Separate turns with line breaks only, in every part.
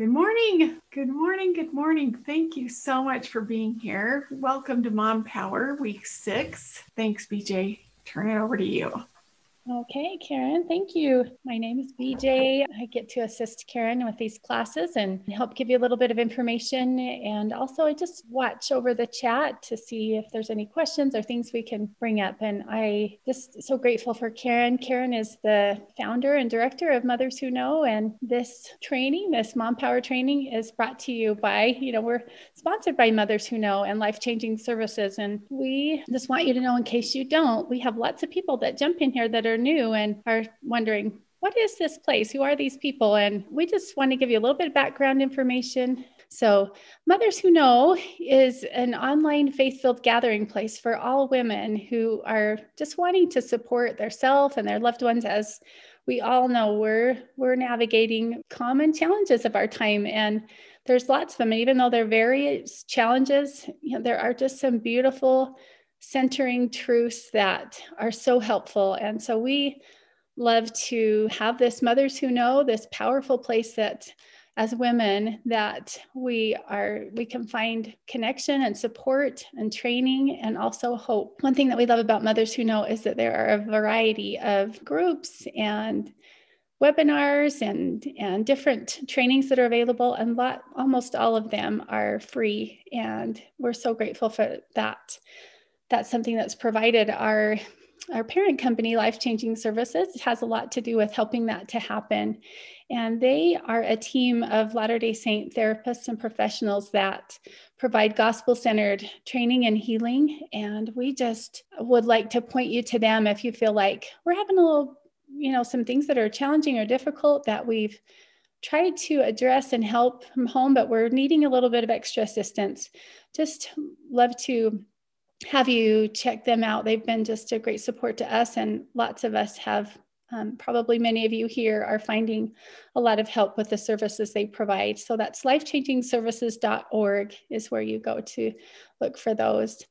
Good morning. Good morning. Good morning. Thank you so much for being here. Welcome to Mom Power Week Six. Thanks, BJ. Turn it over to you.
Okay, Karen, thank you. My name is BJ. I get to assist Karen with these classes and help give you a little bit of information. And also, I just watch over the chat to see if there's any questions or things we can bring up. And I just so grateful for Karen. Karen is the founder and director of Mothers Who Know. And this training, this Mom Power training, is brought to you by, you know, we're sponsored by Mothers Who Know and Life Changing Services. And we just want you to know, in case you don't, we have lots of people that jump in here that are new and are wondering, what is this place? Who are these people? And we just want to give you a little bit of background information. So, Mothers Who Know is an online faith filled gathering place for all women who are just wanting to support their self and their loved ones as we all know we're we're navigating common challenges of our time and there's lots of them and even though there are various challenges you know, there are just some beautiful centering truths that are so helpful. And so we love to have this mothers who know this powerful place that as women that we are we can find connection and support and training and also hope. One thing that we love about mothers who know is that there are a variety of groups and webinars and and different trainings that are available and lot, almost all of them are free. And we're so grateful for that that's something that's provided our our parent company life changing services it has a lot to do with helping that to happen. And they are a team of latter day saint therapists and professionals that provide gospel centered training and healing. And we just would like to point you to them if you feel like we're having a little you know some things that are challenging or difficult that we've tried to address and help from home but we're needing a little bit of extra assistance. Just love to have you check them out. They've been just a great support to us, and lots of us have. Um, probably many of you here are finding a lot of help with the services they provide. So that's lifechangingservices.org is where you go to look for those.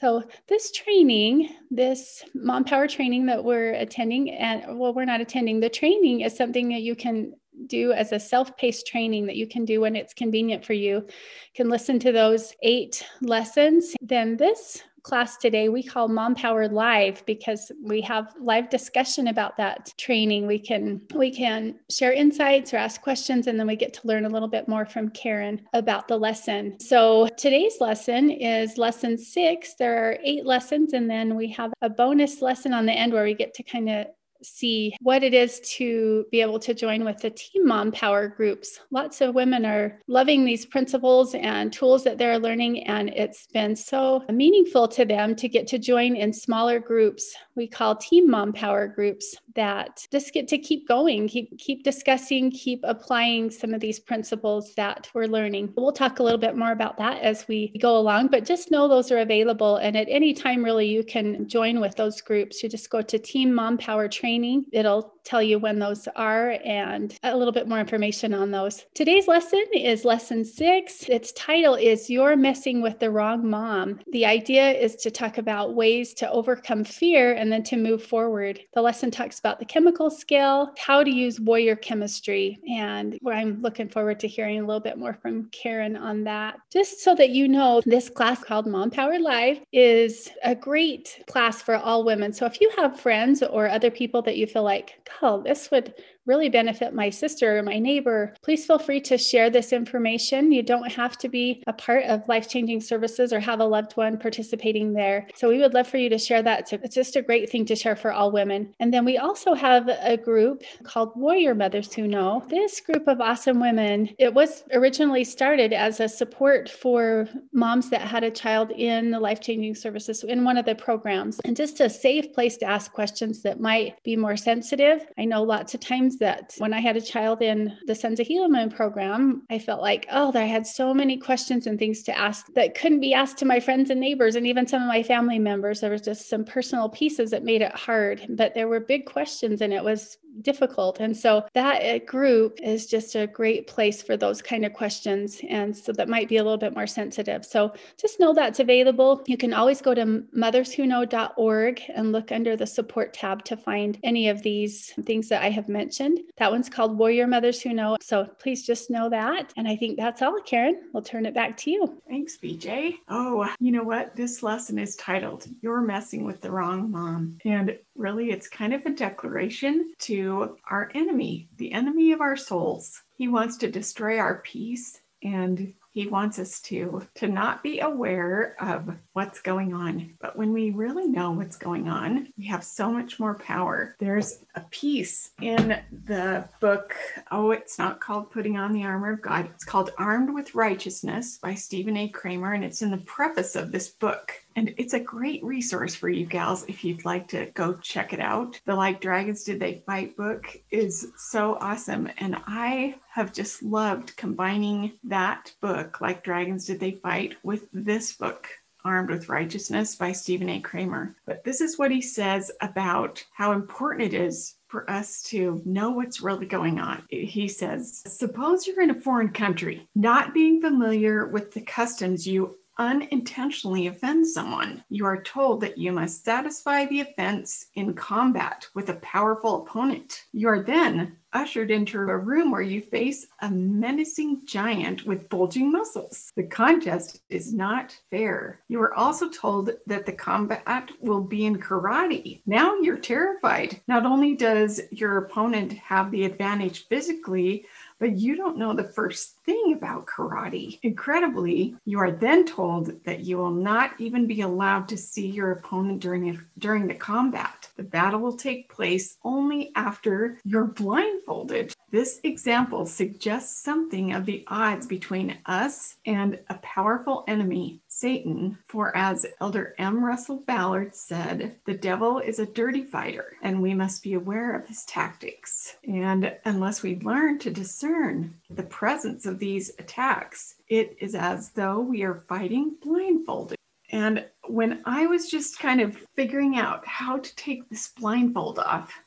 So this training, this mom power training that we're attending, and well, we're not attending. The training is something that you can do as a self-paced training that you can do when it's convenient for you. you can listen to those eight lessons. Then this class today we call mom powered live because we have live discussion about that training. We can we can share insights or ask questions and then we get to learn a little bit more from karen about the lesson. So today's lesson is lesson six. There are eight lessons and then we have a bonus lesson on the end where we get to kind of see what it is to be able to join with the Team Mom Power groups. Lots of women are loving these principles and tools that they're learning, and it's been so meaningful to them to get to join in smaller groups. We call Team Mom Power groups that just get to keep going, keep keep discussing, keep applying some of these principles that we're learning. We'll talk a little bit more about that as we go along, but just know those are available. And at any time, really, you can join with those groups. You just go to Team Mom Power Training training. It'll tell you when those are and a little bit more information on those. Today's lesson is lesson six. Its title is You're Messing with the Wrong Mom. The idea is to talk about ways to overcome fear and then to move forward. The lesson talks about the chemical scale, how to use warrior chemistry, and I'm looking forward to hearing a little bit more from Karen on that. Just so that you know, this class called Mom Power Live is a great class for all women. So if you have friends or other people that you feel like, oh, this would really benefit my sister or my neighbor, please feel free to share this information. You don't have to be a part of life changing services or have a loved one participating there. So we would love for you to share that. It's just a great thing to share for all women. And then we also have a group called Warrior Mothers Who Know. This group of awesome women, it was originally started as a support for moms that had a child in the life changing services in one of the programs and just a safe place to ask questions that might be more sensitive. I know lots of times times that when I had a child in the Sons of Helaman program, I felt like, oh, I had so many questions and things to ask that couldn't be asked to my friends and neighbors and even some of my family members. There was just some personal pieces that made it hard, but there were big questions and it was difficult. And so that uh, group is just a great place for those kind of questions. And so that might be a little bit more sensitive. So just know that's available. You can always go to motherswhoknow.org and look under the support tab to find any of these things that I have mentioned. That one's called Warrior Mothers Who Know. So please just know that. And I think that's all, Karen. We'll turn it back to you.
Thanks, BJ. Oh, you know what? This lesson is titled, You're Messing with the Wrong Mom. And really, it's kind of a declaration to our enemy, the enemy of our souls. He wants to destroy our peace and he wants us to to not be aware of what's going on. But when we really know what's going on we have so much more power. There's a piece in the book oh it's not called putting on the armor of god. It's called armed with righteousness by stephen a. Kramer and it's in the preface of this book and it's a great resource for you gals if you'd like to go check it out. The Like Dragons Did They Fight book is so awesome. And I have just loved combining that book, Like Dragons Did They Fight, with this book. Armed with Righteousness by Stephen A. Kramer. But this is what he says about how important it is for us to know what's really going on. He says, Suppose you're in a foreign country, not being familiar with the customs you unintentionally offend someone, you are told that you must satisfy the offense in combat with a powerful opponent. You are then ushered into a room where you face a menacing giant with bulging muscles. The contest is not fair. You are also told that the combat will be in karate. Now you're terrified. Not only does your opponent have the advantage physically, but you don't know the first thing about karate. Incredibly, you are then told that you will not even be allowed to see your opponent during, during the combat. The battle will take place only after you're blindfolded. This example suggests something of the odds between us and a powerful enemy Satan, for as Elder M. Russell Ballard said, the devil is a dirty fighter and we must be aware of his tactics. And unless we learn to discern the presence of these attacks, it is as though we are fighting blindfolded. And when I was just kind of figuring out how to take this blindfold off,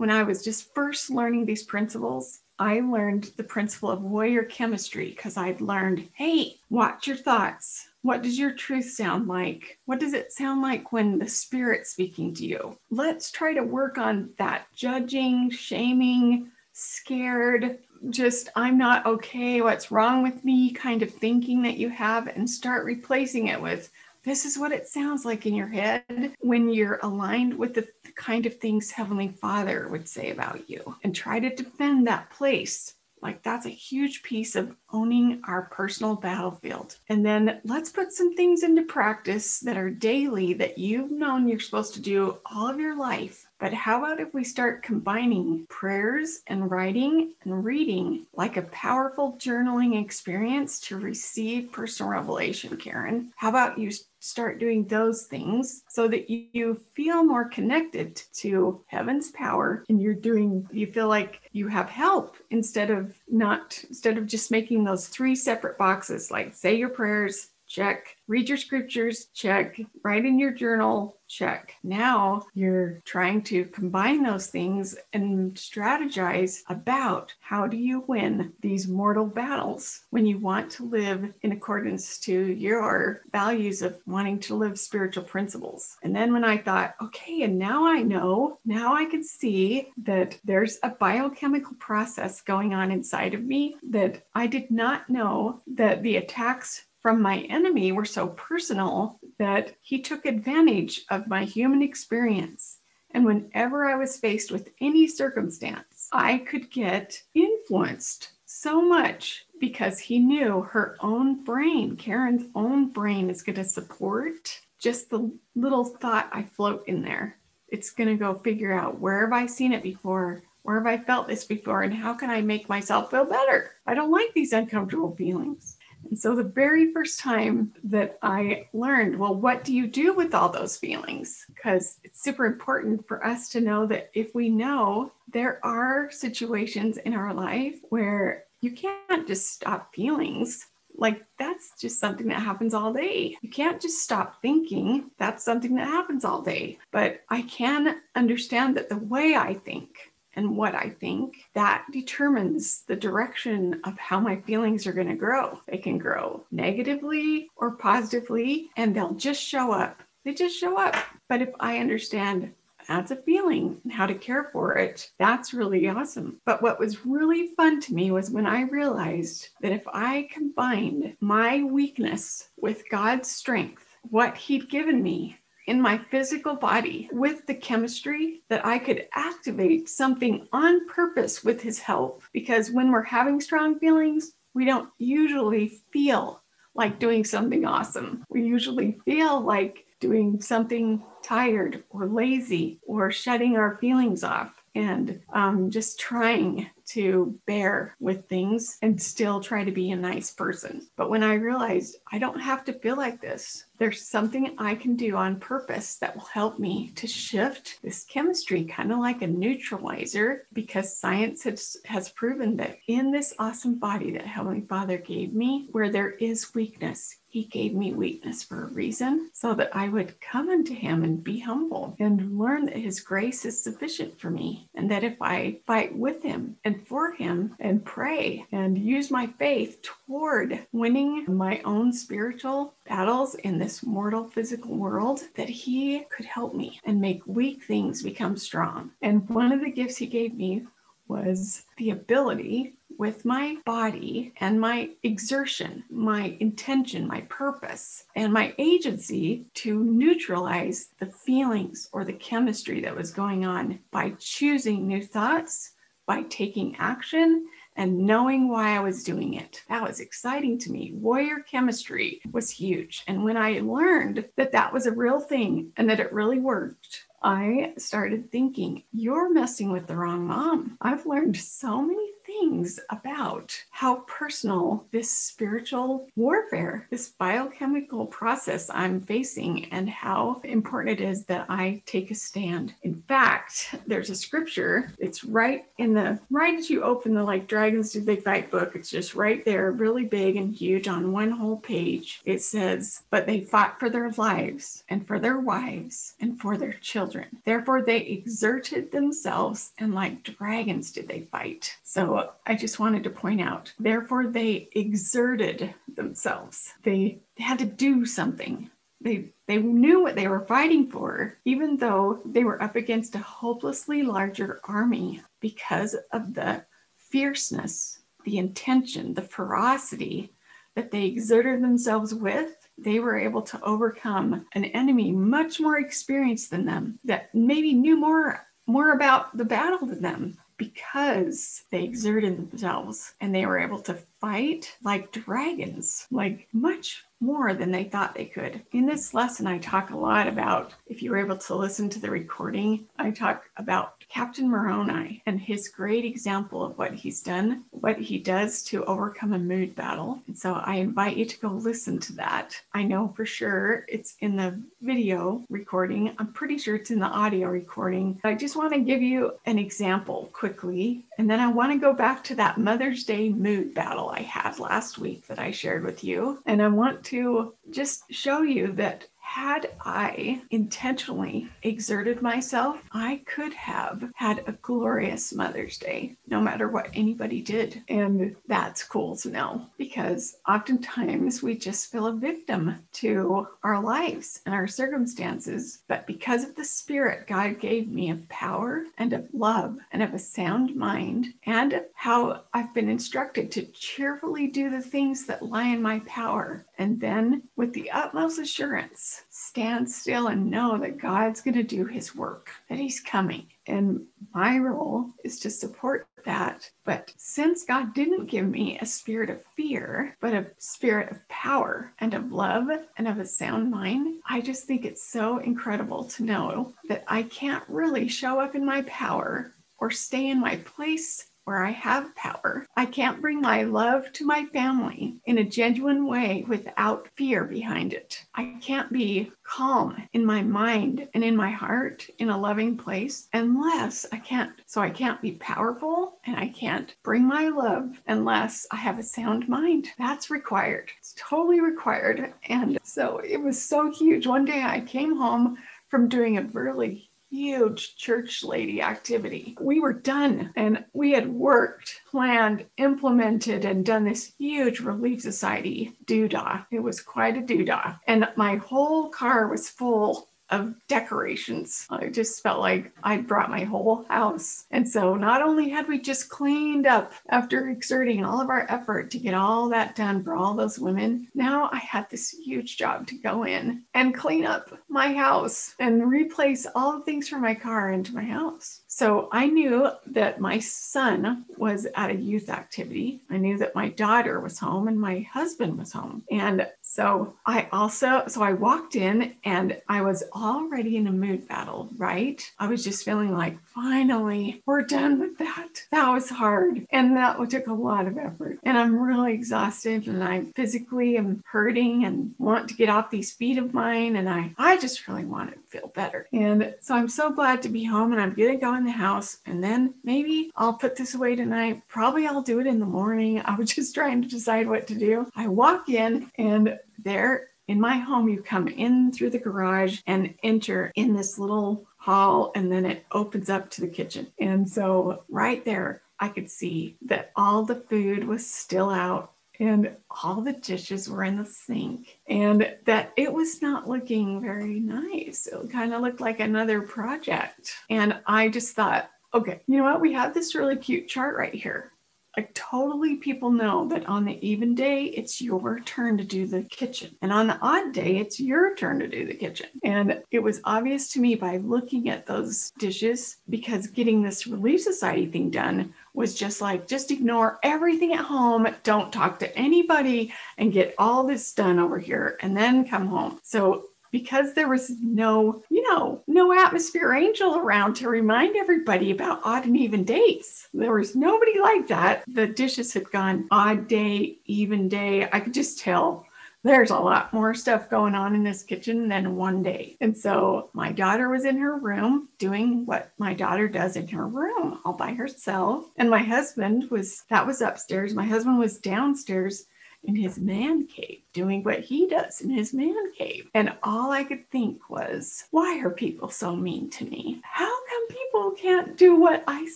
when I was just first learning these principles, I learned the principle of warrior chemistry because I'd learned hey, watch your thoughts what does your truth sound like? What does it sound like when the Spirit's speaking to you? Let's try to work on that judging, shaming, scared, just I'm not okay, what's wrong with me kind of thinking that you have, and start replacing it with this is what it sounds like in your head when you're aligned with the kind of things Heavenly Father would say about you, and try to defend that place like that's a huge piece of owning our personal battlefield. And then let's put some things into practice that are daily that you've known you're supposed to do all of your life but how about if we start combining prayers and writing and reading like a powerful journaling experience to receive personal revelation, Karen? How about you start doing those things so that you feel more connected to heaven's power and you're doing you feel like you have help instead of not instead of just making those three separate boxes like say your prayers check. Read your scriptures, check. Write in your journal, check. Now you're trying to combine those things and strategize about how do you win these mortal battles when you want to live in accordance to your values of wanting to live spiritual principles. And then when I thought, okay, and now I know, now I can see that there's a biochemical process going on inside of me that I did not know that the attacks from my enemy were so personal that he took advantage of my human experience. And whenever I was faced with any circumstance, I could get influenced so much because he knew her own brain, Karen's own brain, is going to support just the little thought I float in there. It's going to go figure out where have I seen it before? Where have I felt this before? And how can I make myself feel better? I don't like these uncomfortable feelings. And so the very first time that I learned, well, what do you do with all those feelings? Because it's super important for us to know that if we know there are situations in our life where you can't just stop feelings. Like that's just something that happens all day. You can't just stop thinking. That's something that happens all day. But I can understand that the way I think and what I think, that determines the direction of how my feelings are going to grow. They can grow negatively or positively, and they'll just show up. They just show up. But if I understand that's a feeling and how to care for it. That's really awesome. But what was really fun to me was when I realized that if I combined my weakness with God's strength, what He'd given me in my physical body with the chemistry that I could activate something on purpose with his help. Because when we're having strong feelings, we don't usually feel like doing something awesome. We usually feel like doing something tired or lazy or shutting our feelings off and um, just trying to bear with things and still try to be a nice person. But when I realized I don't have to feel like this, there's something I can do on purpose that will help me to shift this chemistry, kind of like a neutralizer, because science has, has proven that in this awesome body that Heavenly Father gave me, where there is weakness, he gave me weakness for a reason so that I would come unto him and be humble and learn that his grace is sufficient for me. And that if I fight with him and for him and pray and use my faith toward winning my own spiritual battles in this mortal physical world, that he could help me and make weak things become strong. And one of the gifts he gave me was the ability with my body and my exertion, my intention, my purpose, and my agency to neutralize the feelings or the chemistry that was going on by choosing new thoughts, by taking action, and knowing why I was doing it. That was exciting to me. Warrior chemistry was huge. And when I learned that that was a real thing and that it really worked, I started thinking, you're messing with the wrong mom. I've learned so many things about how personal this spiritual warfare, this biochemical process I'm facing, and how important it is that I take a stand. In fact, there's a scripture, it's right in the, right as you open the like Dragons Do They Fight book, it's just right there, really big and huge on one whole page. It says, But they fought for their lives and for their wives and for their children. Therefore, they exerted themselves, and like dragons did they fight. So I just wanted to point out. Therefore, they exerted themselves. They had to do something. They, they knew what they were fighting for, even though they were up against a hopelessly larger army because of the fierceness, the intention, the ferocity that they exerted themselves with. They were able to overcome an enemy much more experienced than them that maybe knew more more about the battle than them because they exerted themselves and they were able to fight like dragons, like much more than they thought they could. In this lesson, I talk a lot about, if you were able to listen to the recording, I talk about Captain Moroni and his great example of what he's done, what he does to overcome a mood battle. And so I invite you to go listen to that. I know for sure it's in the video recording. I'm pretty sure it's in the audio recording. I just want to give you an example quickly. And then I want to go back to that Mother's Day mood battle I had last week that I shared with you. And I want to just show you that had I intentionally exerted myself, I could have had a glorious Mother's Day, no matter what anybody did. And that's cool to know because oftentimes we just feel a victim to our lives and our circumstances. But because of the Spirit God gave me of power and of love and of a sound mind, and how I've been instructed to cheerfully do the things that lie in my power, and then with the utmost assurance stand still and know that God's going to do his work, that he's coming. And my role is to support that. But since God didn't give me a spirit of fear, but a spirit of power and of love and of a sound mind, I just think it's so incredible to know that I can't really show up in my power or stay in my place where I have power. I can't bring my love to my family in a genuine way without fear behind it. I can't be calm in my mind and in my heart in a loving place unless I can't. So I can't be powerful and I can't bring my love unless I have a sound mind. That's required. It's totally required. And so it was so huge. One day I came home from doing a really huge church lady activity. We were done and we had worked, planned, implemented, and done this huge Relief Society doodah. It was quite a doodah. And my whole car was full of decorations. I just felt like I'd brought my whole house. And so not only had we just cleaned up after exerting all of our effort to get all that done for all those women, now I had this huge job to go in and clean up my house and replace all the things from my car into my house. So I knew that my son was at a youth activity. I knew that my daughter was home and my husband was home. And so I also, so I walked in and I was already in a mood battle, right? I was just feeling like, finally, we're done with that. That was hard. And that took a lot of effort. And I'm really exhausted and I physically am hurting and want to get off these feet of mine. And I, I just really want to feel better. And so I'm so glad to be home and I'm going to go in the house and then maybe I'll put this away tonight. Probably I'll do it in the morning. I was just trying to decide what to do. I walk in and there in my home, you come in through the garage and enter in this little hall, and then it opens up to the kitchen. And so, right there, I could see that all the food was still out and all the dishes were in the sink and that it was not looking very nice. It kind of looked like another project. And I just thought, okay, you know what? We have this really cute chart right here like totally people know that on the even day it's your turn to do the kitchen. And on the odd day it's your turn to do the kitchen. And it was obvious to me by looking at those dishes because getting this relief society thing done was just like just ignore everything at home. Don't talk to anybody and get all this done over here and then come home. So because there was no, you know, no atmosphere angel around to remind everybody about odd and even days. There was nobody like that. The dishes had gone odd day, even day. I could just tell there's a lot more stuff going on in this kitchen than one day. And so my daughter was in her room doing what my daughter does in her room all by herself. And my husband was, that was upstairs. My husband was downstairs in his man cave, doing what he does in his man cave. And all I could think was, why are people so mean to me? How come people can't do what I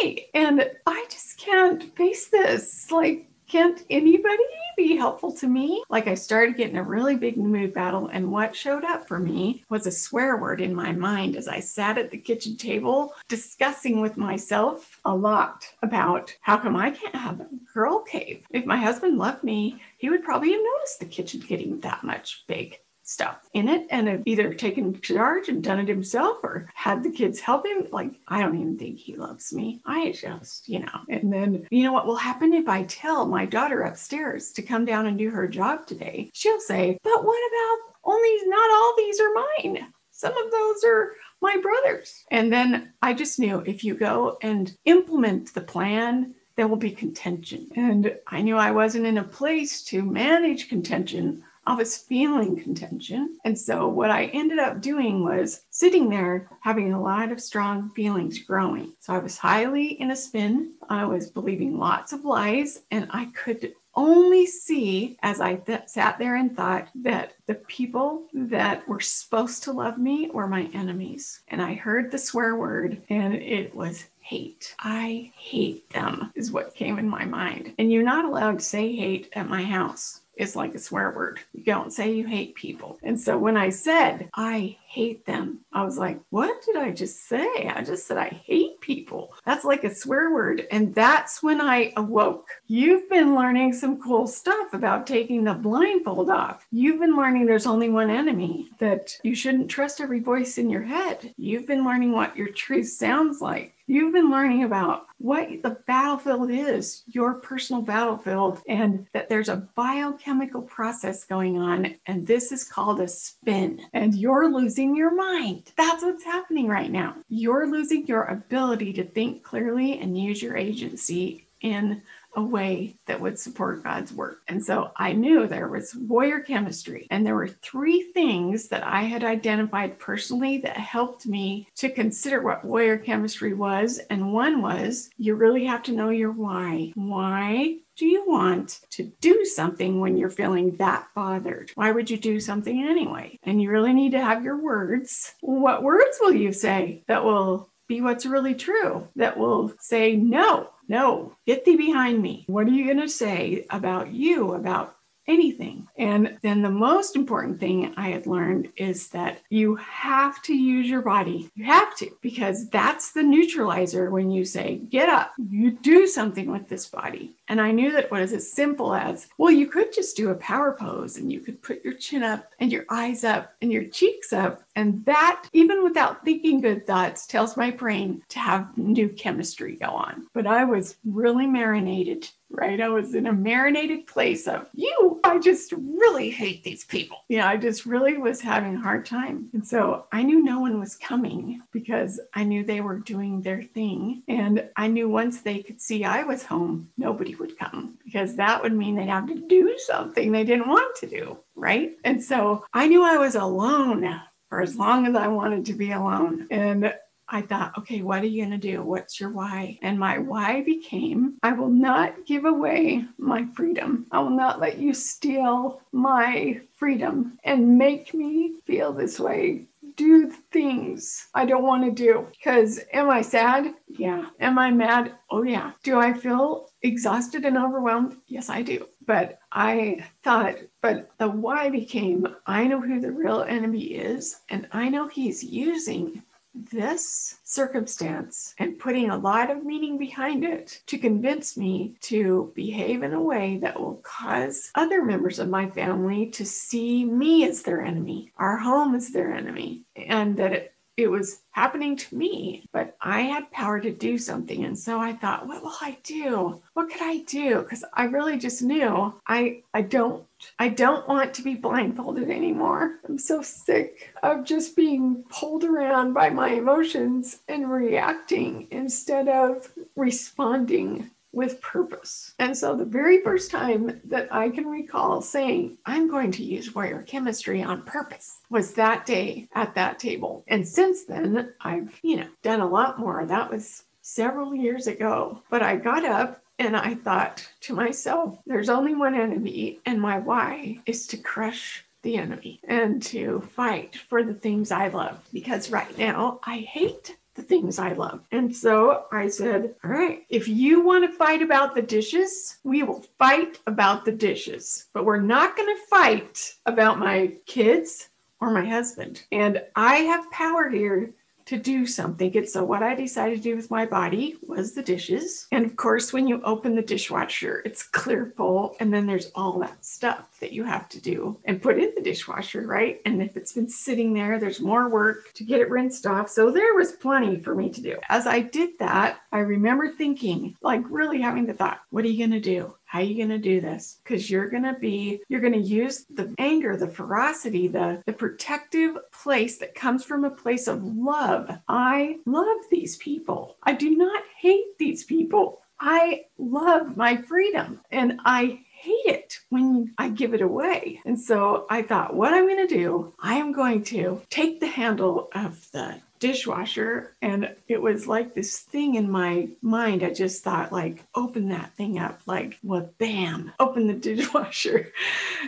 say? And I just can't face this. Like, can't anybody be helpful to me? Like I started getting a really big mood battle, and what showed up for me was a swear word in my mind as I sat at the kitchen table discussing with myself a lot about how come I can't have a girl cave. If my husband loved me, he would probably have noticed the kitchen getting that much big stuff in it and have either taken charge and done it himself or had the kids help him. Like, I don't even think he loves me. I just, you know. And then, you know what will happen if I tell my daughter upstairs to come down and do her job today? She'll say, But what about only not all these are mine? Some of those are my brother's. And then I just knew if you go and implement the plan, there will be contention. And I knew I wasn't in a place to manage contention I was feeling contention. And so what I ended up doing was sitting there having a lot of strong feelings growing. So I was highly in a spin. I was believing lots of lies and I could only see as I th- sat there and thought that the people that were supposed to love me were my enemies. And I heard the swear word and it was hate. I hate them, is what came in my mind. And you're not allowed to say hate at my house is like a swear word. You don't say you hate people. And so when I said, I hate them, I was like, what did I just say? I just said, I hate people. That's like a swear word. And that's when I awoke. You've been learning some cool stuff about taking the blindfold off. You've been learning there's only one enemy, that you shouldn't trust every voice in your head. You've been learning what your truth sounds like. You've been learning about what the battlefield is, your personal battlefield, and that there's a biochemical process going on, and this is called a spin. And you're losing your mind. That's what's happening right now. You're losing your ability to think clearly and use your agency in a way that would support God's work. And so I knew there was warrior chemistry. And there were three things that I had identified personally that helped me to consider what warrior chemistry was. And one was you really have to know your why. Why do you want to do something when you're feeling that bothered? Why would you do something anyway? And you really need to have your words. What words will you say that will be what's really true, that will say, no, no, get thee behind me. What are you going to say about you, about anything. And then the most important thing I had learned is that you have to use your body. You have to, because that's the neutralizer when you say, get up, you do something with this body. And I knew that was as simple as, well, you could just do a power pose and you could put your chin up and your eyes up and your cheeks up. And that, even without thinking good thoughts, tells my brain to have new chemistry go on. But I was really marinated right? I was in a marinated place of you. I just really hate these people. Yeah, I just really was having a hard time. And so I knew no one was coming because I knew they were doing their thing. And I knew once they could see I was home, nobody would come because that would mean they'd have to do something they didn't want to do. Right. And so I knew I was alone for as long as I wanted to be alone. And I thought, okay, what are you going to do? What's your why? And my why became I will not give away my freedom. I will not let you steal my freedom and make me feel this way. Do things I don't want to do. Because am I sad? Yeah. Am I mad? Oh, yeah. Do I feel exhausted and overwhelmed? Yes, I do. But I thought, but the why became I know who the real enemy is, and I know he's using this circumstance and putting a lot of meaning behind it to convince me to behave in a way that will cause other members of my family to see me as their enemy, our home as their enemy, and that it it was happening to me, but I had power to do something. And so I thought, what will I do? What could I do? Because I really just knew I I don't I don't want to be blindfolded anymore. I'm so sick of just being pulled around by my emotions and reacting instead of responding with purpose. And so the very first time that I can recall saying, I'm going to use warrior chemistry on purpose was that day at that table. And since then, I've, you know, done a lot more. That was several years ago. But I got up and I thought to myself, there's only one enemy, and my why is to crush the enemy and to fight for the things I love. Because right now, I hate the things I love. And so I said, All right, if you want to fight about the dishes, we will fight about the dishes, but we're not going to fight about my kids or my husband. And I have power here to do something. And so what I decided to do with my body was the dishes. And of course, when you open the dishwasher, it's clear full. And then there's all that stuff that you have to do and put in the dishwasher, right? And if it's been sitting there, there's more work to get it rinsed off. So there was plenty for me to do. As I did that, I remember thinking, like really having the thought, what are you going to do? How are you going to do this? Because you're going to be, you're going to use the anger, the ferocity, the, the protective place that comes from a place of love. I love these people. I do not hate these people. I love my freedom and I hate it when I give it away. And so I thought, what I'm going to do, I am going to take the handle of the dishwasher and it was like this thing in my mind. I just thought like open that thing up like well bam open the dishwasher.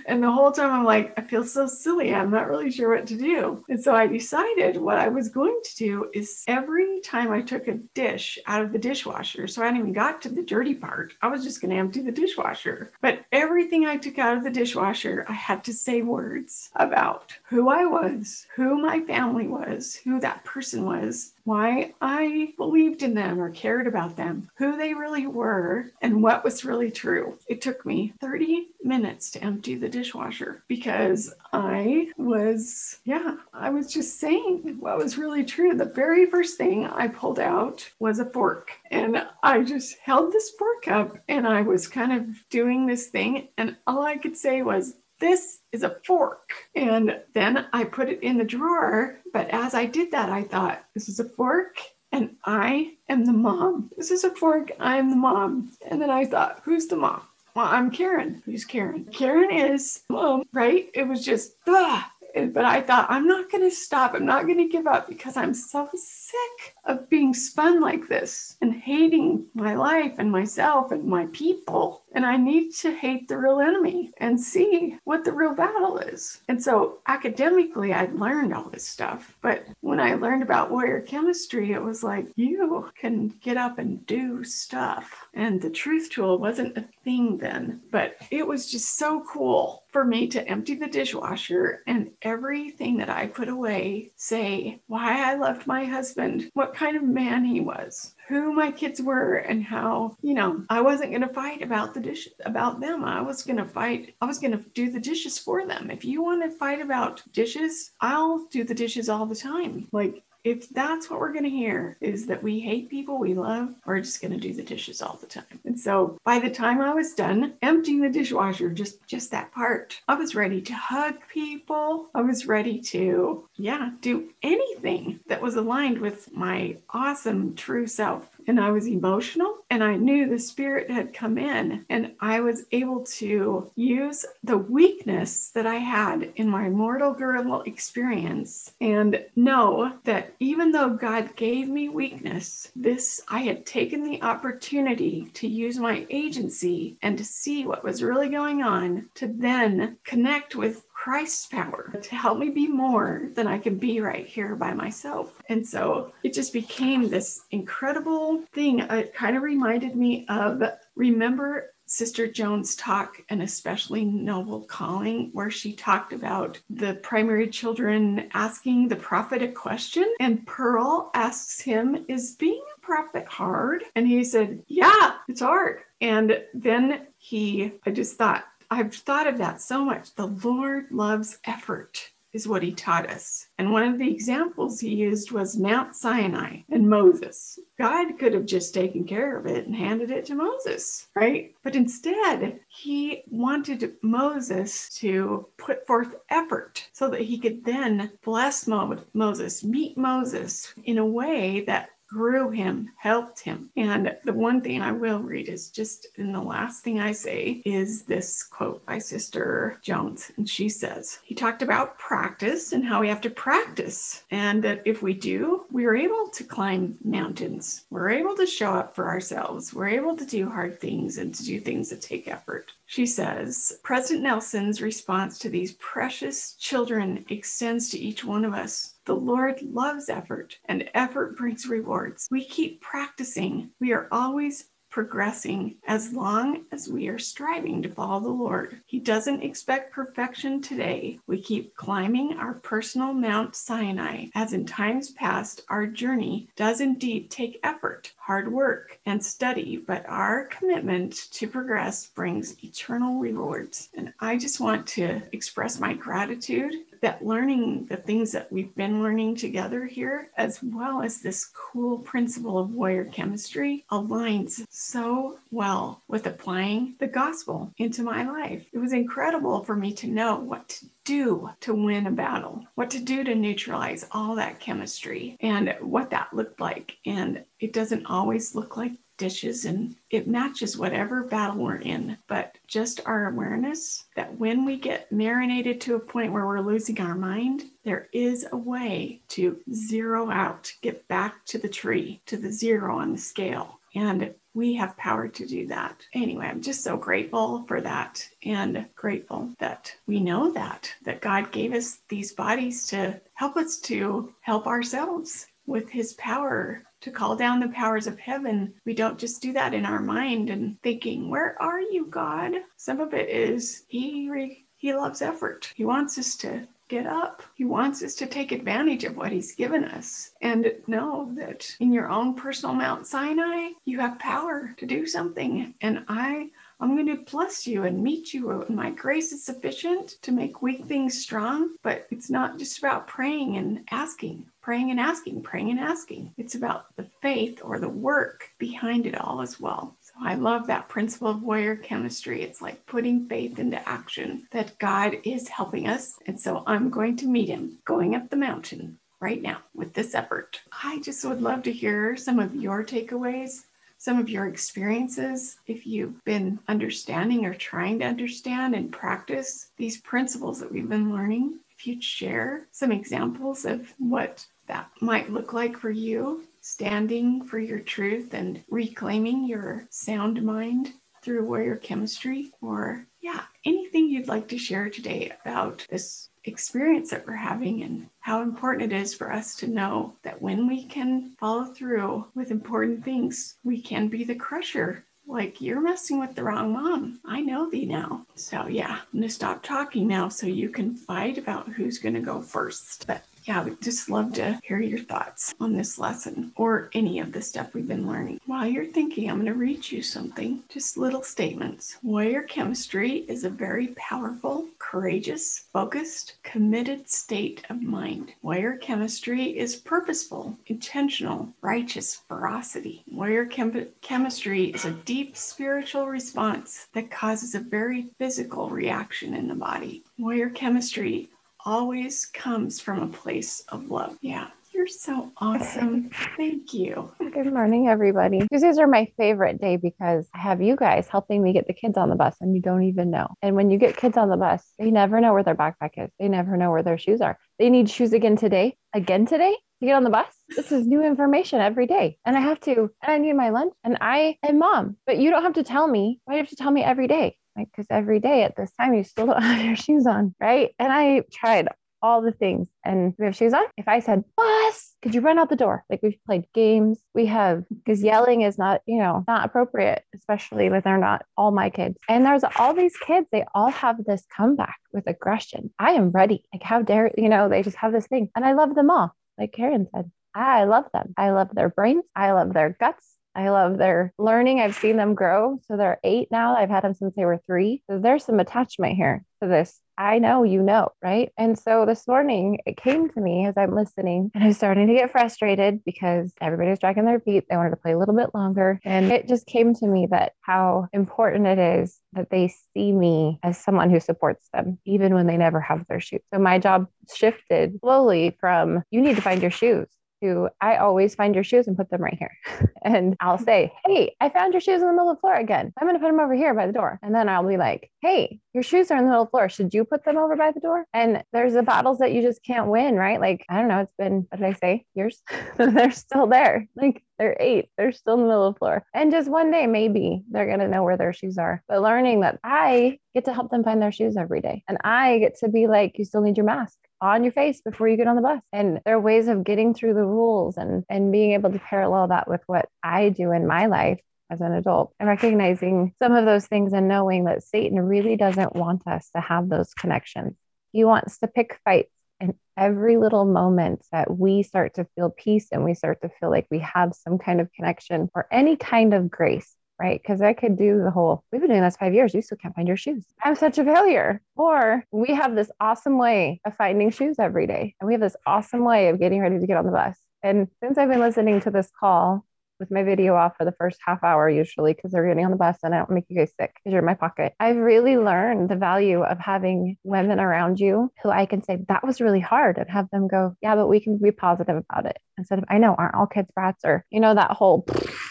And the whole time i'm like i feel so silly. I'm not really sure what to do. And so i decided what i was going to do is every time i took a dish out of the dishwasher so i hadn't even got to the dirty part i was just going to empty the dishwasher. But everything i took out of the dishwasher i had to say words about who i was who my family was who that person person was, why I believed in them or cared about them, who they really were, and what was really true. It took me 30 minutes to empty the dishwasher because I was, yeah, I was just saying what was really true. The very first thing I pulled out was a fork, and I just held this fork up and I was kind of doing this thing, and all I could say was, this is a fork. And then I put it in the drawer. But as I did that, I thought, this is a fork and I am the mom. This is a fork. I am the mom. And then I thought, who's the mom? Well, I'm Karen. Who's Karen? Karen is mom, right? It was just, ah. ugh. but I thought, I'm not going to stop. I'm not going to give up because I'm so sick of being spun like this and hating my life and myself and my people. And I need to hate the real enemy and see what the real battle is. And so academically, I'd learned all this stuff. But when I learned about warrior chemistry, it was like, you can get up and do stuff. And the truth tool wasn't a thing then, but it was just so cool for me to empty the dishwasher and everything that I put away say why I loved my husband, what kind of man he was, who my kids were and how, you know, I wasn't going to fight about the dish about them. I was going to fight, I was going to do the dishes for them. If you want to fight about dishes, I'll do the dishes all the time. Like if that's what we're going to hear is that we hate people we love, we're just going to do the dishes all the time. And so by the time I was done emptying the dishwasher, just just that part, I was ready to hug people. I was ready to yeah, do anything that was aligned with my awesome true self and I was emotional and I knew the spirit had come in and I was able to use the weakness that I had in my mortal girl experience and know that even though God gave me weakness, this I had taken the opportunity to use my agency and to see what was really going on to then connect with Christ's power to help me be more than I can be right here by myself. And so it just became this incredible thing. It kind of reminded me of remember Sister Jones' talk, An Especially Noble Calling, where she talked about the primary children asking the prophet a question. And Pearl asks him, Is being a prophet hard? And he said, Yeah, it's hard. And then he, I just thought, I've thought of that so much. The Lord loves effort, is what he taught us. And one of the examples he used was Mount Sinai and Moses. God could have just taken care of it and handed it to Moses, right? But instead, he wanted Moses to put forth effort so that he could then bless Moses, meet Moses in a way that grew him, helped him. And the one thing I will read is just, and the last thing I say is this quote by Sister Jones. And she says, He talked about practice and how we have to practice. And that if we do, we are able to climb mountains. We're able to show up for ourselves. We're able to do hard things and to do things that take effort. She says, President Nelson's response to these precious children extends to each one of us. The Lord loves effort, and effort brings rewards. We keep practicing. We are always progressing as long as we are striving to follow the Lord. He doesn't expect perfection today. We keep climbing our personal Mount Sinai. As in times past, our journey does indeed take effort, hard work, and study, but our commitment to progress brings eternal rewards. And I just want to express my gratitude that learning the things that we've been learning together here, as well as this cool principle of warrior chemistry, aligns so well with applying the gospel into my life. It was incredible for me to know what to do to win a battle, what to do to neutralize all that chemistry, and what that looked like. And it doesn't always look like dishes and it matches whatever battle we're in. But just our awareness that when we get marinated to a point where we're losing our mind, there is a way to zero out, get back to the tree, to the zero on the scale. And we have power to do that. Anyway, I'm just so grateful for that and grateful that we know that, that God gave us these bodies to help us to help ourselves with his power to call down the powers of heaven. We don't just do that in our mind and thinking, "Where are you, God?" Some of it is he re- he loves effort. He wants us to get up. He wants us to take advantage of what he's given us and know that in your own personal Mount Sinai, you have power to do something. And I I'm going to bless you and meet you. My grace is sufficient to make weak things strong. But it's not just about praying and asking, praying and asking, praying and asking. It's about the faith or the work behind it all as well. So I love that principle of warrior chemistry. It's like putting faith into action that God is helping us. And so I'm going to meet him going up the mountain right now with this effort. I just would love to hear some of your takeaways some of your experiences, if you've been understanding or trying to understand and practice these principles that we've been learning, if you'd share some examples of what that might look like for you. standing for your truth and reclaiming your sound mind through warrior chemistry, or yeah, anything you'd like to share today about this experience that we're having and how important it is for us to know that when we can follow through with important things, we can be the crusher. Like you're messing with the wrong mom. I know thee now. So, yeah, I'm going to stop talking now so you can fight about who's going to go first. But yeah, we'd just love to hear your thoughts on this lesson or any of the stuff we've been learning. While you're thinking, I'm going to read you something, just little statements. Warrior chemistry is a very powerful, courageous, focused, committed state of mind. Warrior chemistry is purposeful, intentional, righteous ferocity. Warrior chem- chemistry is a deep spiritual response that causes a very physical reaction in the body. Warrior chemistry always comes from a place of love. Yeah. You're so awesome. Thank you.
Good morning, everybody. Tuesdays are my favorite day because I have you guys helping me get the kids on the bus and you don't even know. And when you get kids on the bus, they never know where their backpack is. They never know where their shoes are. They need shoes again today, again today to get on the bus. This is new information every day. And I have to, and I need my lunch and I am mom, but you don't have to tell me. Why do you have to tell me every day? Like, because every day at this time, you still don't have your shoes on, right? And I tried all the things. And we have shoes on. If I said, bus, could you run out the door? Like we've played games. We have, because yelling is not, you know, not appropriate, especially when they're not all my kids. And there's all these kids, they all have this comeback with aggression. I am ready. Like, how dare, you know, they just have this thing. And I love them all. Like Karen said, I love them. I love their brains. I love their guts. I love their learning. I've seen them grow. So they're eight now. I've had them since they were three. So there's some attachment here to this. I know, you know, right? And so this morning it came to me as I'm listening and I was starting to get frustrated because everybody's dragging their feet. They wanted to play a little bit longer. And it just came to me that how important it is that they see me as someone who supports them, even when they never have their shoes. So my job shifted slowly from you need to find your shoes to I always find your shoes and put them right here. and I'll say, Hey, I found your shoes in the middle of the floor again. I'm going to put them over here by the door. And then I'll be like, Hey, your shoes are in the middle of the floor. Should you put them over by the door? And there's the bottles that you just can't win, right? Like, I don't know. It's been, what did I say? Years. they're still there. Like, they're eight. They're still in the middle of the floor. And just one day, maybe they're going to know where their shoes are. But learning that I get to help them find their shoes every day. And I get to be like, you still need your mask on your face before you get on the bus. And there are ways of getting through the rules and, and being able to parallel that with what I do in my life as an adult and recognizing some of those things and knowing that Satan really doesn't want us to have those connections. He wants to pick fights in every little moment that we start to feel peace and we start to feel like we have some kind of connection or any kind of grace right? Because I could do the whole, we've been doing this five years, you still can't find your shoes. I'm such a failure. Or we have this awesome way of finding shoes every day. And we have this awesome way of getting ready to get on the bus. And since I've been listening to this call with my video off for the first half hour, usually, because they're getting on the bus and I don't make you guys sick because you're in my pocket, I've really learned the value of having women around you who I can say, that was really hard and have them go, yeah, but we can be positive about it. Instead of, I know, aren't all kids brats or, you know, that whole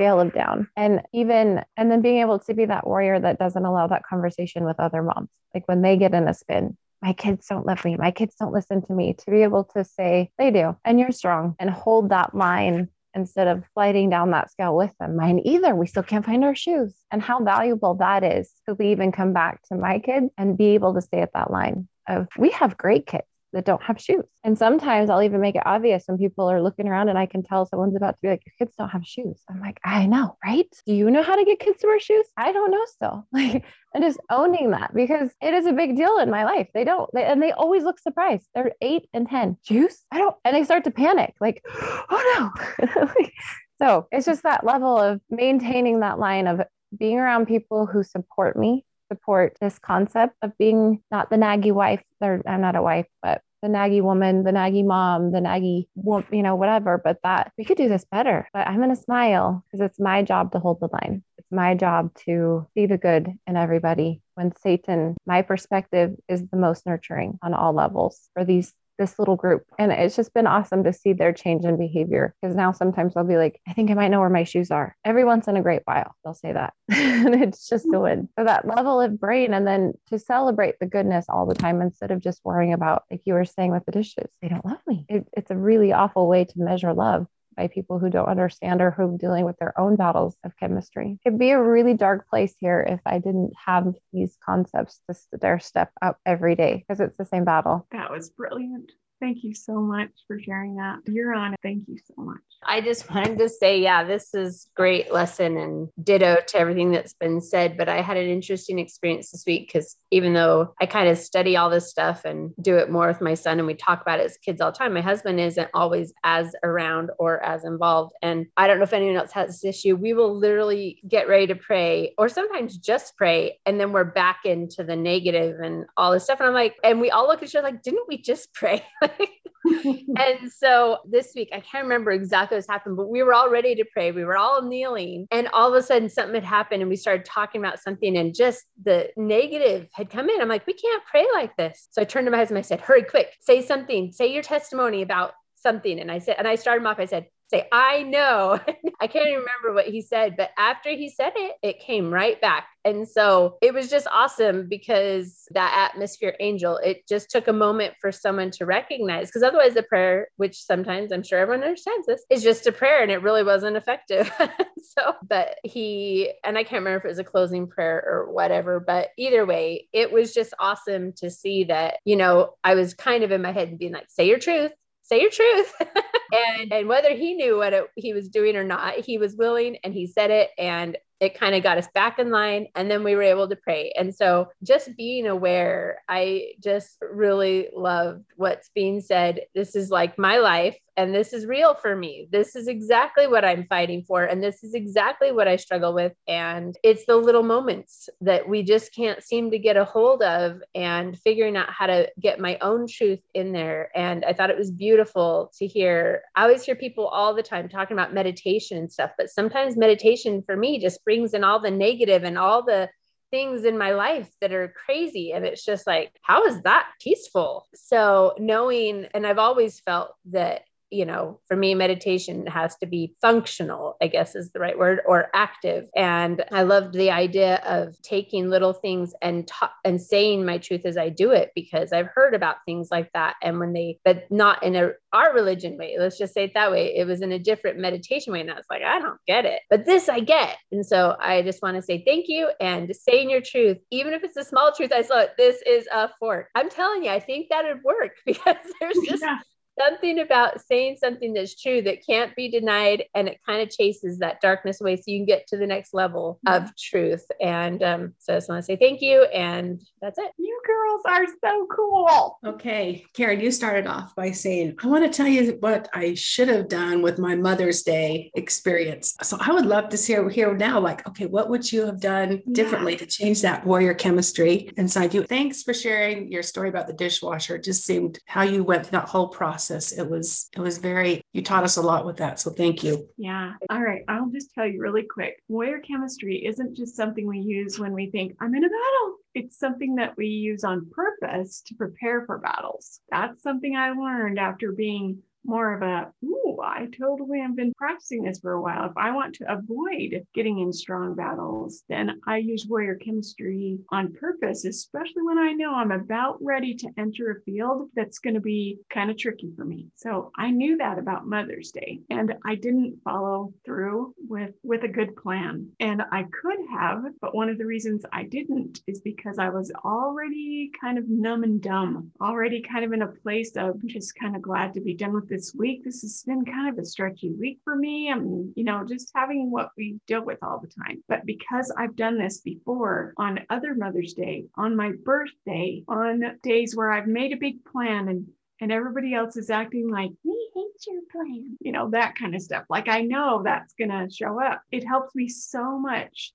scale of down and even and then being able to be that warrior that doesn't allow that conversation with other moms like when they get in a spin my kids don't love me my kids don't listen to me to be able to say they do and you're strong and hold that line instead of sliding down that scale with them. Mine either. We still can't find our shoes. And how valuable that is to leave and come back to my kid and be able to stay at that line of we have great kids that don't have shoes. And sometimes I'll even make it obvious when people are looking around and I can tell someone's about to be like, Your kids don't have shoes. I'm like, I know, right? Do you know how to get kids to wear shoes? I don't know still. Like, and just owning that because it is a big deal in my life. They don't, they, and they always look surprised. They're eight and 10. Juice? I don't, and they start to panic, like, Oh no. so it's just that level of maintaining that line of being around people who support me support this concept of being not the naggy wife, or I'm not a wife, but the naggy woman, the naggy mom, the naggy, you know, whatever, but that we could do this better. But I'm going to smile because it's my job to hold the line. It's my job to see the good in everybody. When Satan, my perspective is the most nurturing on all levels for these this little group. And it's just been awesome to see their change in behavior. Because now sometimes I'll be like, I think I might know where my shoes are. Every once in a great while, they'll say that. and it's just a win. So that level of brain and then to celebrate the goodness all the time instead of just worrying about, like you were saying with the dishes, they don't love me. It, it's a really awful way to measure love by people who don't understand or who are dealing with their own battles of chemistry. It'd be a really dark place here if I didn't have these concepts to stair step up every day because it's the same battle.
That was brilliant. Thank you so much for sharing that. You're on. Thank you so much.
I just wanted to say, yeah, this is great lesson and ditto to everything that's been said. But I had an interesting experience this week because even though I kind of study all this stuff and do it more with my son and we talk about it as kids all the time, my husband isn't always as around or as involved. And I don't know if anyone else has this issue. We will literally get ready to pray or sometimes just pray. And then we're back into the negative and all this stuff. And I'm like, and we all look at each other like, didn't we just pray? and so this week, I can't remember exactly what's happened, but we were all ready to pray. We were all kneeling, and all of a sudden, something had happened, and we started talking about something, and just the negative had come in. I'm like, we can't pray like this. So I turned to my husband. I said, hurry, quick, say something, say your testimony about something. And I said, and I started him off. I said, say, I know. I can't even remember what he said, but after he said it, it came right back. And so it was just awesome because that atmosphere angel, it just took a moment for someone to recognize. Because otherwise, the prayer, which sometimes I'm sure everyone understands this, is just a prayer and it really wasn't effective. so, but he, and I can't remember if it was a closing prayer or whatever, but either way, it was just awesome to see that, you know, I was kind of in my head and being like, say your truth, say your truth. and and whether he knew what it, he was doing or not, he was willing and he said it. And it kind of got us back in line and then we were able to pray. And so just being aware i just really loved what's being said. This is like my life and this is real for me. This is exactly what i'm fighting for and this is exactly what i struggle with. And it's the little moments that we just can't seem to get a hold of and figuring out how to get my own truth in there. And i thought it was beautiful to hear i always hear people all the time talking about meditation and stuff but sometimes meditation for me just brings in all the negative and all the things in my life that are crazy. And it's just like, how is that peaceful? So, knowing, and I've always felt that you know, for me, meditation has to be functional, I guess is the right word, or active. And I loved the idea of taking little things and ta- and saying my truth as I do it because I've heard about things like that. And when they, but not in a our religion way, let's just say it that way. It was in a different meditation way. And I was like, I don't get it, but this I get. And so I just want to say thank you and saying your truth, even if it's a small truth. I saw it. This is a fork. I'm telling you, I think that would work because there's just yeah something about saying something that's true that can't be denied and it kind of chases that darkness away so you can get to the next level mm-hmm. of truth. And um, so i just want to say thank you and that's it.
You girls are so cool.
Okay karen you started off by saying i want to tell you what i should have done with my mother's day experience. So i would love to hear here now like okay what would you have done differently yeah. to change that warrior chemistry inside you? Thanks for sharing your story about the dishwasher. It just seemed how you went through that whole process process. It was it was very you taught us a lot with that. So thank you.
Yeah. All right. I'll just tell you really quick. Warrior chemistry isn't just something we use when we think I'm in a battle. It's something that we use on purpose to prepare for battles. That's something I learned after being more of a, ooh, I totally have been practicing this for a while. If I want to avoid getting in strong battles, then I use warrior chemistry on purpose, especially when I know I'm about ready to enter a field that's going to be kind of tricky for me. So I knew that about Mother's Day and I didn't follow through with, with a good plan. And I could have, but one of the reasons I didn't is because I was already kind of numb and dumb, already kind of in a place of just kind of glad to be done with this week. This has been kind of a stretchy week for me. I'm, you know, just having what we deal with all the time. But because I've done this before on other Mother's Day, on my birthday, on days where I've made a big plan and and everybody else is acting like we hate your plan, you know, that kind of stuff. Like I know that's to show up. It helps me so much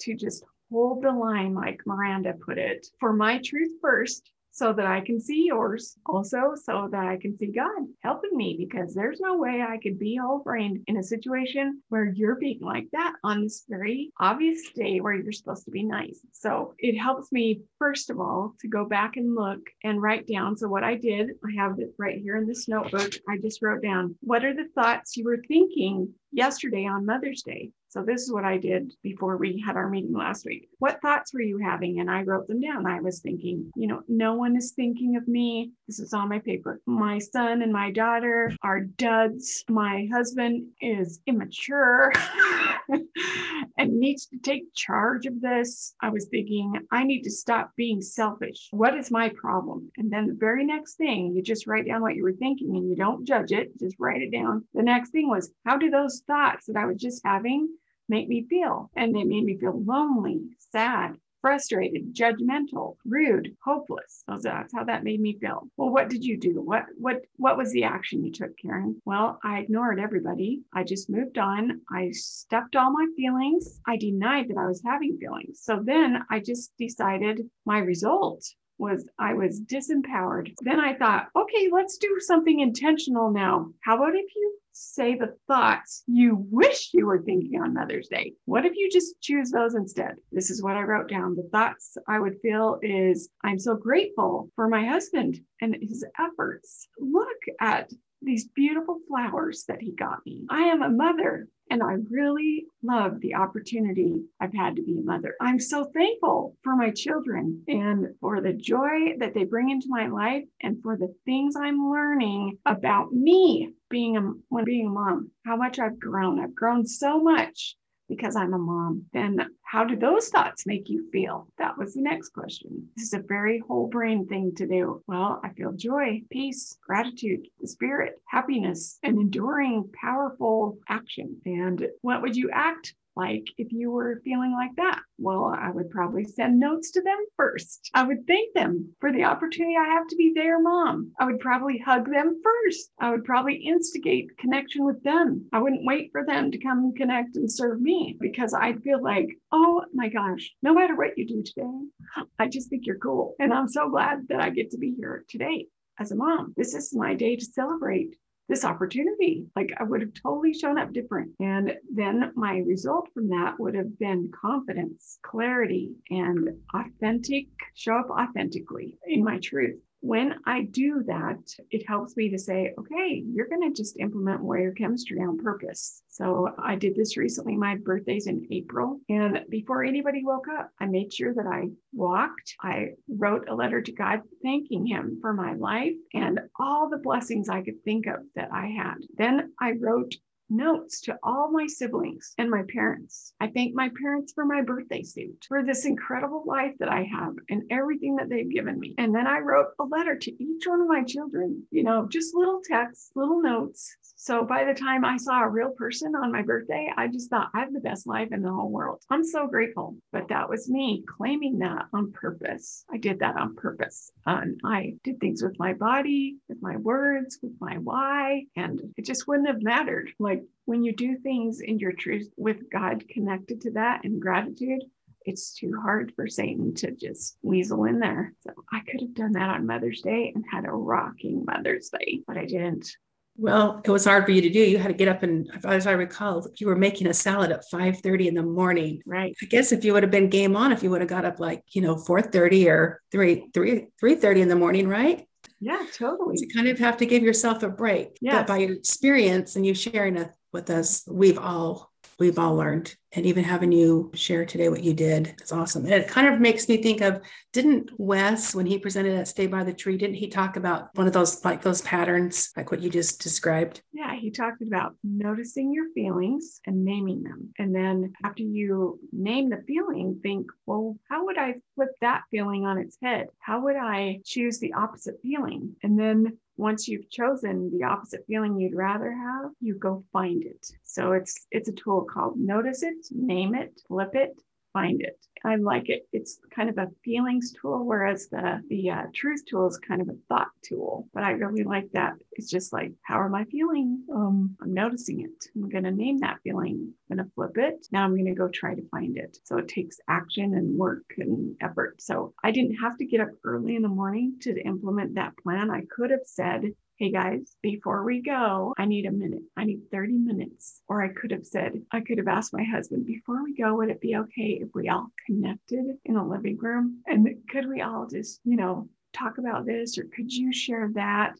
to just hold the line, like Miranda put it, for my truth first so that I can see yours, also so that I can see God helping me because there's no way I could be all brained in a situation where you're being like that on this very obvious day where you're supposed to be nice. So it helps me, first of all, to go back and look and write down. So what I did, I have it right here in this notebook. I just wrote down what are the thoughts you were thinking yesterday on Mother's Day. So this is what I did before we had our meeting last week. What thoughts were you having? And I wrote them down. I was thinking, you know, no one is thinking of me. This is on my paper. My son and my daughter are duds. My husband is immature and needs to take charge of this. I was thinking, I need to stop being selfish. What is my problem? And then the very next thing, you just write down what you were thinking and you don't judge it, just write it down. The next thing was, how do those thoughts that I was just having make me feel. And they made me feel lonely, sad, frustrated, judgmental, rude, hopeless. That's how that made me feel. Well, what did you do? What what what was the action you took, Karen? Well, I ignored everybody. I just moved on. I stuffed all my feelings. I denied that I was having feelings. So then I just decided my result was I was disempowered. Then I thought, okay, let's do something intentional now. How about if you say the thoughts you wish you were thinking on Mother's Day? What if you just choose those instead? This is what I wrote down. The thoughts I would feel is I'm so grateful for my husband and his efforts. Look at these beautiful flowers that he got me. I am a mother and I really love the opportunity I've had to be a mother. I'm so thankful for my children and for the joy that they bring into my life and for the things I'm learning about me being a when being a mom. How much I've grown. I've grown so much because I'm a mom, then how do those thoughts make you feel? That was the next question. This is a very whole brain thing to do. Well, I feel joy, peace, gratitude, spirit, happiness, and enduring, powerful action. And what would you act like if you were feeling like that? Well, I would probably send notes to them first. I would thank them for the opportunity I have to be their mom. I would probably hug them first. I would probably instigate connection with them. I wouldn't wait for them to come and connect and serve me because I'd feel like, Oh my gosh, no matter what you do today, I just think you're cool. And I'm so glad that I get to be here today as a mom. This is my day to celebrate this opportunity. Like I would have totally shown up different. And then my result from that would have been confidence, clarity, and authentic, show up authentically in my truth when I do that, it helps me to say, okay, you're going to just implement warrior chemistry on purpose. So I did this recently. My birthday's in April. And before anybody woke up, I made sure that I walked. I wrote a letter to God thanking Him for my life and all the blessings I could think of that I had. Then I wrote notes to all my siblings and my parents. I thank my parents for my birthday suit, for this incredible life that I have and everything that they've given me. And then I wrote a letter to each one of my children, you know, just little texts, little notes. So by the time I saw a real person on my birthday, I just thought I have the best life in the whole world. I'm so grateful. But that was me claiming that on purpose. I did that on purpose. And I did things with my body, with my words, with my why, and it just wouldn't have mattered. Like like when you do things in your truth with God connected to that and gratitude, it's too hard for Satan to just weasel in there. So I could have done that on Mother's Day and had a rocking Mother's Day, but I didn't.
Well, it was hard for you to do. You had to get up and, as I recall, you were making a salad at five thirty in the morning.
Right.
I guess if you would have been game on, if you would have got up like you know four thirty or three three three thirty in the morning, right?
Yeah, totally.
You kind of have to give yourself a break.
Yeah.
But by your experience and you sharing a with us. We've all we've all learned. And even having you share today what you did, it's awesome. And it kind of makes me think of didn't Wes, when he presented at Stay by the Tree, didn't he talk about one of those like those patterns, like what you just described?
Yeah, he talked about noticing your feelings and naming them. And then after you name the feeling, think, well, how would I flip that feeling on its head? How would I choose the opposite feeling? And then once you've chosen the opposite feeling you'd rather have, you go find it. So it's it's a tool called notice it, name it, flip it, find it. I like it. It's kind of a feelings tool, whereas the the uh, truth tool is kind of a thought tool. But I really like that. It's just like, how am I feeling? Um, I'm noticing it. I'm going to name that feeling. I'm going to flip it. Now I'm going to go try to find it. So it takes action and work and effort. So I didn't have to get up early in the morning to implement that plan. I could have said, hey guys, before we go, I need a minute. I need 30 minutes. Or I could have said, I could have asked my husband, before we go, would it be okay if we all connected in the living room? And could we all just, you know, talk about this or could you share that?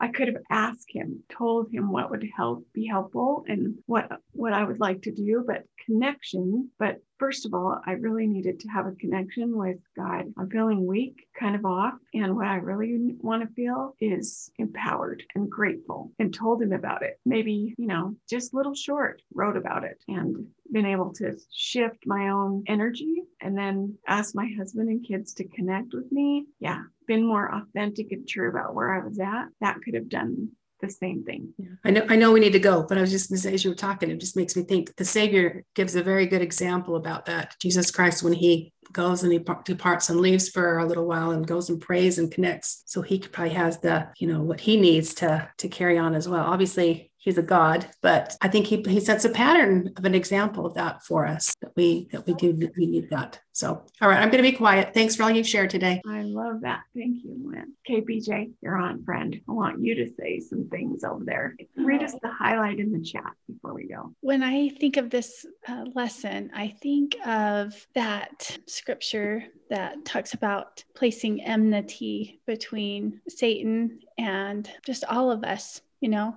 I could have asked him, told him what would help be helpful and what what I would like to do, but connection. But first of all, I really needed to have a connection with God. I'm feeling weak, kind of off. And what I really want to feel is empowered and grateful and told him about it. Maybe, you know, just little short, wrote about it and been able to shift my own energy and then ask my husband and kids to connect with me. Yeah, been more authentic and true about where I was at. That could have done the same thing.
I know I know we need to go, but I was just to say as you were talking, it just makes me think the Savior gives a very good example about that. Jesus Christ, when he goes and he departs and leaves for a little while and goes and prays and connects. So he probably has the, you know, what he needs to to carry on as well. Obviously, he's a god but i think he, he sets a pattern of an example of that for us that we that we do we need that. So all right i'm going to be quiet. Thanks for all you've shared today.
I love that. Thank you lynn. Kpj you're on friend. I want you to say some things over there. Read us the highlight in the chat before we go.
When i think of this uh, lesson i think of that scripture that talks about placing enmity between satan and just all of us you know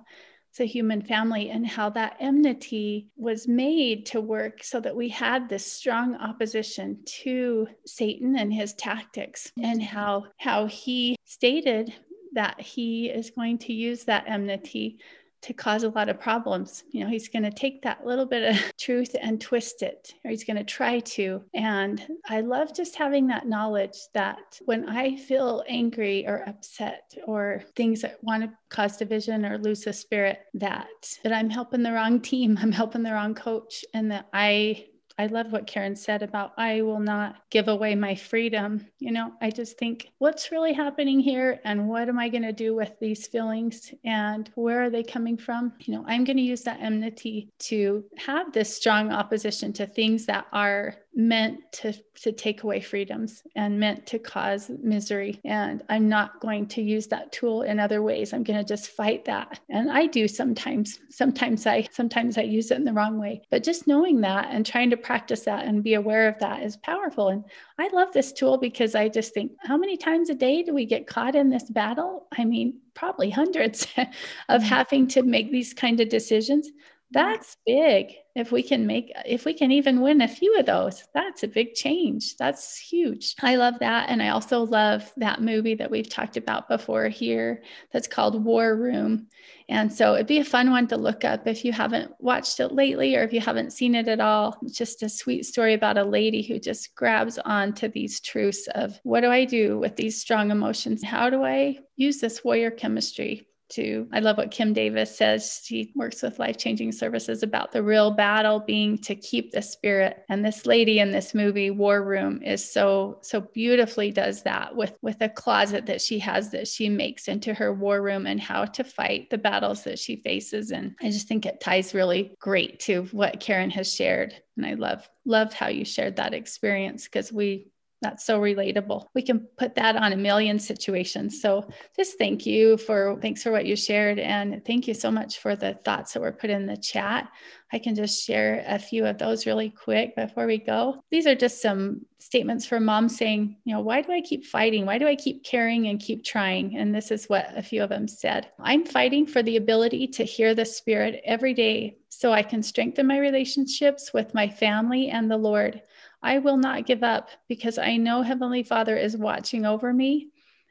the human family and how that enmity was made to work so that we had this strong opposition to Satan and his tactics and how how he stated that he is going to use that enmity to cause a lot of problems. You know, he's going to take that little bit of truth and twist it, or he's going to try to. And I love just having that knowledge that when I feel angry or upset or things that want to cause division or lose the spirit, that that I'm helping the wrong team, I'm helping the wrong coach, and that I I love what Karen said about I will not give away my freedom. You know, I just think what's really happening here and what am I going to do with these feelings and where are they coming from? You know, I'm going to use that enmity to have this strong opposition to things that are meant to, to take away freedoms and meant to cause misery. And I'm not going to use that tool in other ways. I'm going to just fight that. And I do sometimes. Sometimes I sometimes I use it in the wrong way. But just knowing that and trying to practice that and be aware of that is powerful. And I love this tool because I just think how many times a day do we get caught in this battle? I mean, probably hundreds of mm-hmm. having to make these kind of decisions that's big. If we can make if we can even win a few of those that's a big change. That's huge. I love that. And i also love that movie that we've talked about before here that's called war room. And so it'd be a fun one to look up if you haven't watched it lately or if you haven't seen it at all. It's just a sweet story about a lady who just grabs onto these truths of what do i do with these strong emotions? How do i use this warrior chemistry to i love what kim davis says. She works with life changing services about the real battle being to keep the spirit. And this lady in this movie war room is so so beautifully does that with with a closet that she has that she makes into her war room and how to fight the battles that she faces. And i just think it ties really great to what karen has shared. And i love loved how you shared that experience because we that's so relatable. We can put that on a million situations. So just thank you for thanks for what you shared and thank you so much for the thoughts that were put in the chat. I can just share a few of those really quick before we go. These are just some statements from mom saying, you know, why do I keep fighting? Why do I keep caring and keep trying? And this is what a few of them said. I'm fighting for the ability to hear the spirit every day so I can strengthen my relationships with my family and the Lord. I will not give up because I know Heavenly Father is watching over me.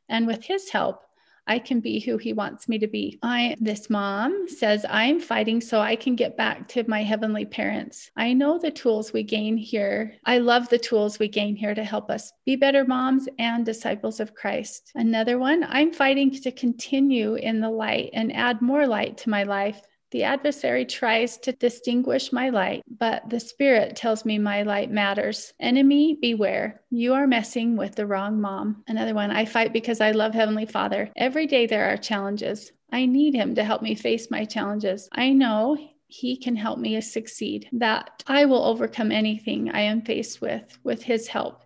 And with His help, I can be who he wants me to be. I this mom says I'm fighting so I can get back to my heavenly parents. I know the tools we gain here. I love the tools we gain here to help us be better moms and disciples of Christ. Another one, I'm fighting to continue in the light and add more light to my life the adversary tries to distinguish my light, but the Spirit tells me my light matters. Enemy, beware. You are messing with the wrong mom. Another one, I fight because I love Heavenly Father. Every day there are challenges. I need Him to help me face my challenges. I know he can help me succeed, that I will overcome anything I am faced with with his help.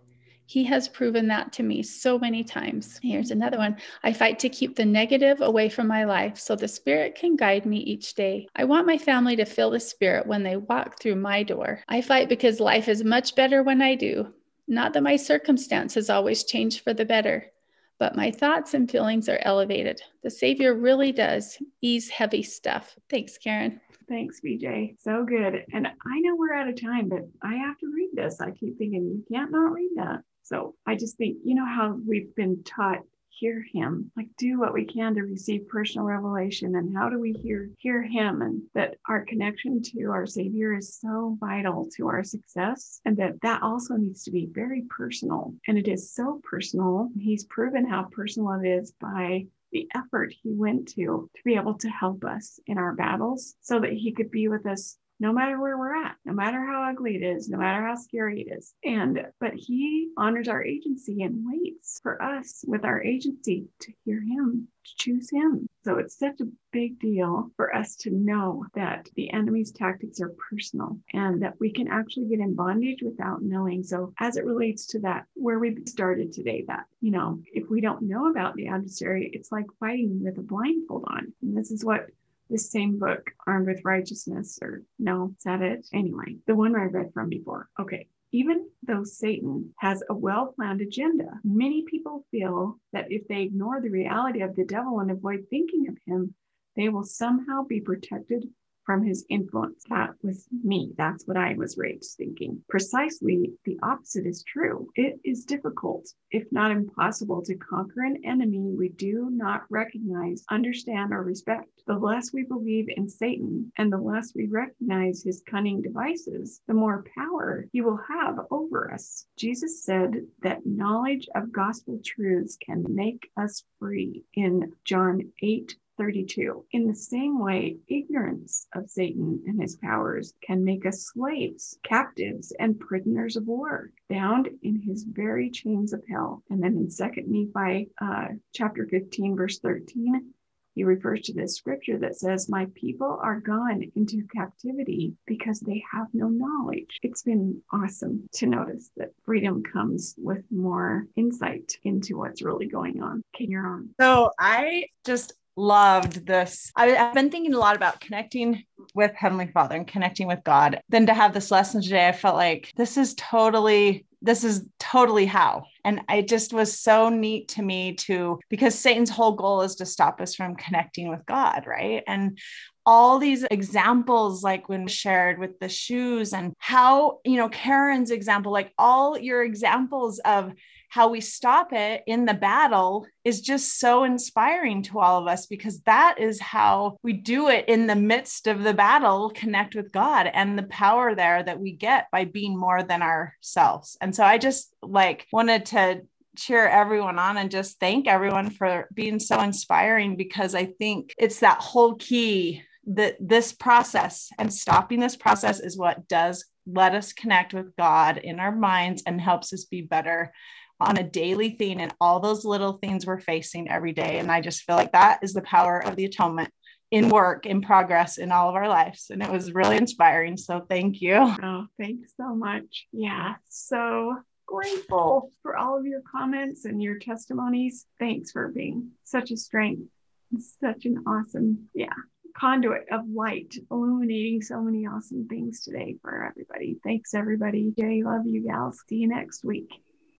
He has proven that to me so many times. Here's another one I fight to keep the negative away from my life so the Spirit can guide me each day. I want my family to feel the Spirit when they walk through my door. I fight because life is much better when I do. Not that my circumstances always change for the better, but my thoughts and feelings are elevated. The Savior really does ease heavy stuff. Thanks, Karen.
Thanks, BJ. So good. And I know we're out of time, but I have to read this. I keep thinking, you can't not read that. So I just think, you know, how we've been taught hear him like do what we can to receive personal revelation and how do we hear hear him? And that our connection to our savior is so vital to our success and that that also needs to be very personal. And it is so personal. He's proven how personal it is by the effort he went to to be able to help us in our battles so that he could be with us no matter where we're at, no matter how ugly it is, no matter how scary it is. And, but he honors our agency and waits for us with our agency to hear him, to choose him. So it's such a big deal for us to know that the enemy's tactics are personal and that we can actually get in bondage without knowing. So, as it relates to that, where we started today, that, you know, if we don't know about the adversary, it's like fighting with a blindfold on. And this is what the same book, Armed with Righteousness, or no, is that it? Anyway, the one I read from before. Okay. Even though Satan has a well planned agenda, many people feel that if they ignore the reality of the devil and avoid thinking of him, they will somehow be protected from his influence. That was me. That's what I was raised thinking. Precisely the opposite is true. It is difficult, if not impossible, to conquer an enemy we do not recognize, understand, or respect. The less we believe in Satan and the less we recognize his cunning devices, the more power he will have over us. Jesus said that knowledge of gospel truths can make us free in John 8 32. In the same way, ignorance of Satan and his powers can make us slaves, captives, and prisoners of war, bound in his very chains of hell. And then in 2 Nephi uh, chapter 15, verse 13, he refers to this scripture that says, My people are gone into captivity because they have no knowledge. It's been awesome to notice that freedom comes with more insight into what's really going on. Can you're on.
So I just loved this. I, have been thinking a lot about connecting with Heavenly Father and connecting with God. Then to have this lesson today, I felt like this is totally this is totally how. And it just was so neat to me to because Satan's whole goal is to stop us from connecting with God, right? And all these examples, like when shared with the shoes and how, you know, Karen's example, like all your examples of how we stop it in the battle is just so inspiring to all of us because that is how we do it in the midst of the battle connect with god and the power there that we get by being more than ourselves. And so i just like wanted to cheer everyone on and just thank everyone for being so inspiring because i think it's that whole key that this process and stopping this process is what does let us connect with god in our minds and helps us be better on a daily thing and all those little things we're facing every day. And I just feel like that is the power of the atonement in work, in progress in all of our lives. And it was really inspiring. So thank you.
Oh, thanks so much. Yeah. So grateful for all of your comments and your testimonies. Thanks for being such a strength. Such an awesome, yeah, conduit of light, illuminating so many awesome things today for everybody. Thanks, everybody. Jay, love you, gals. See you next week.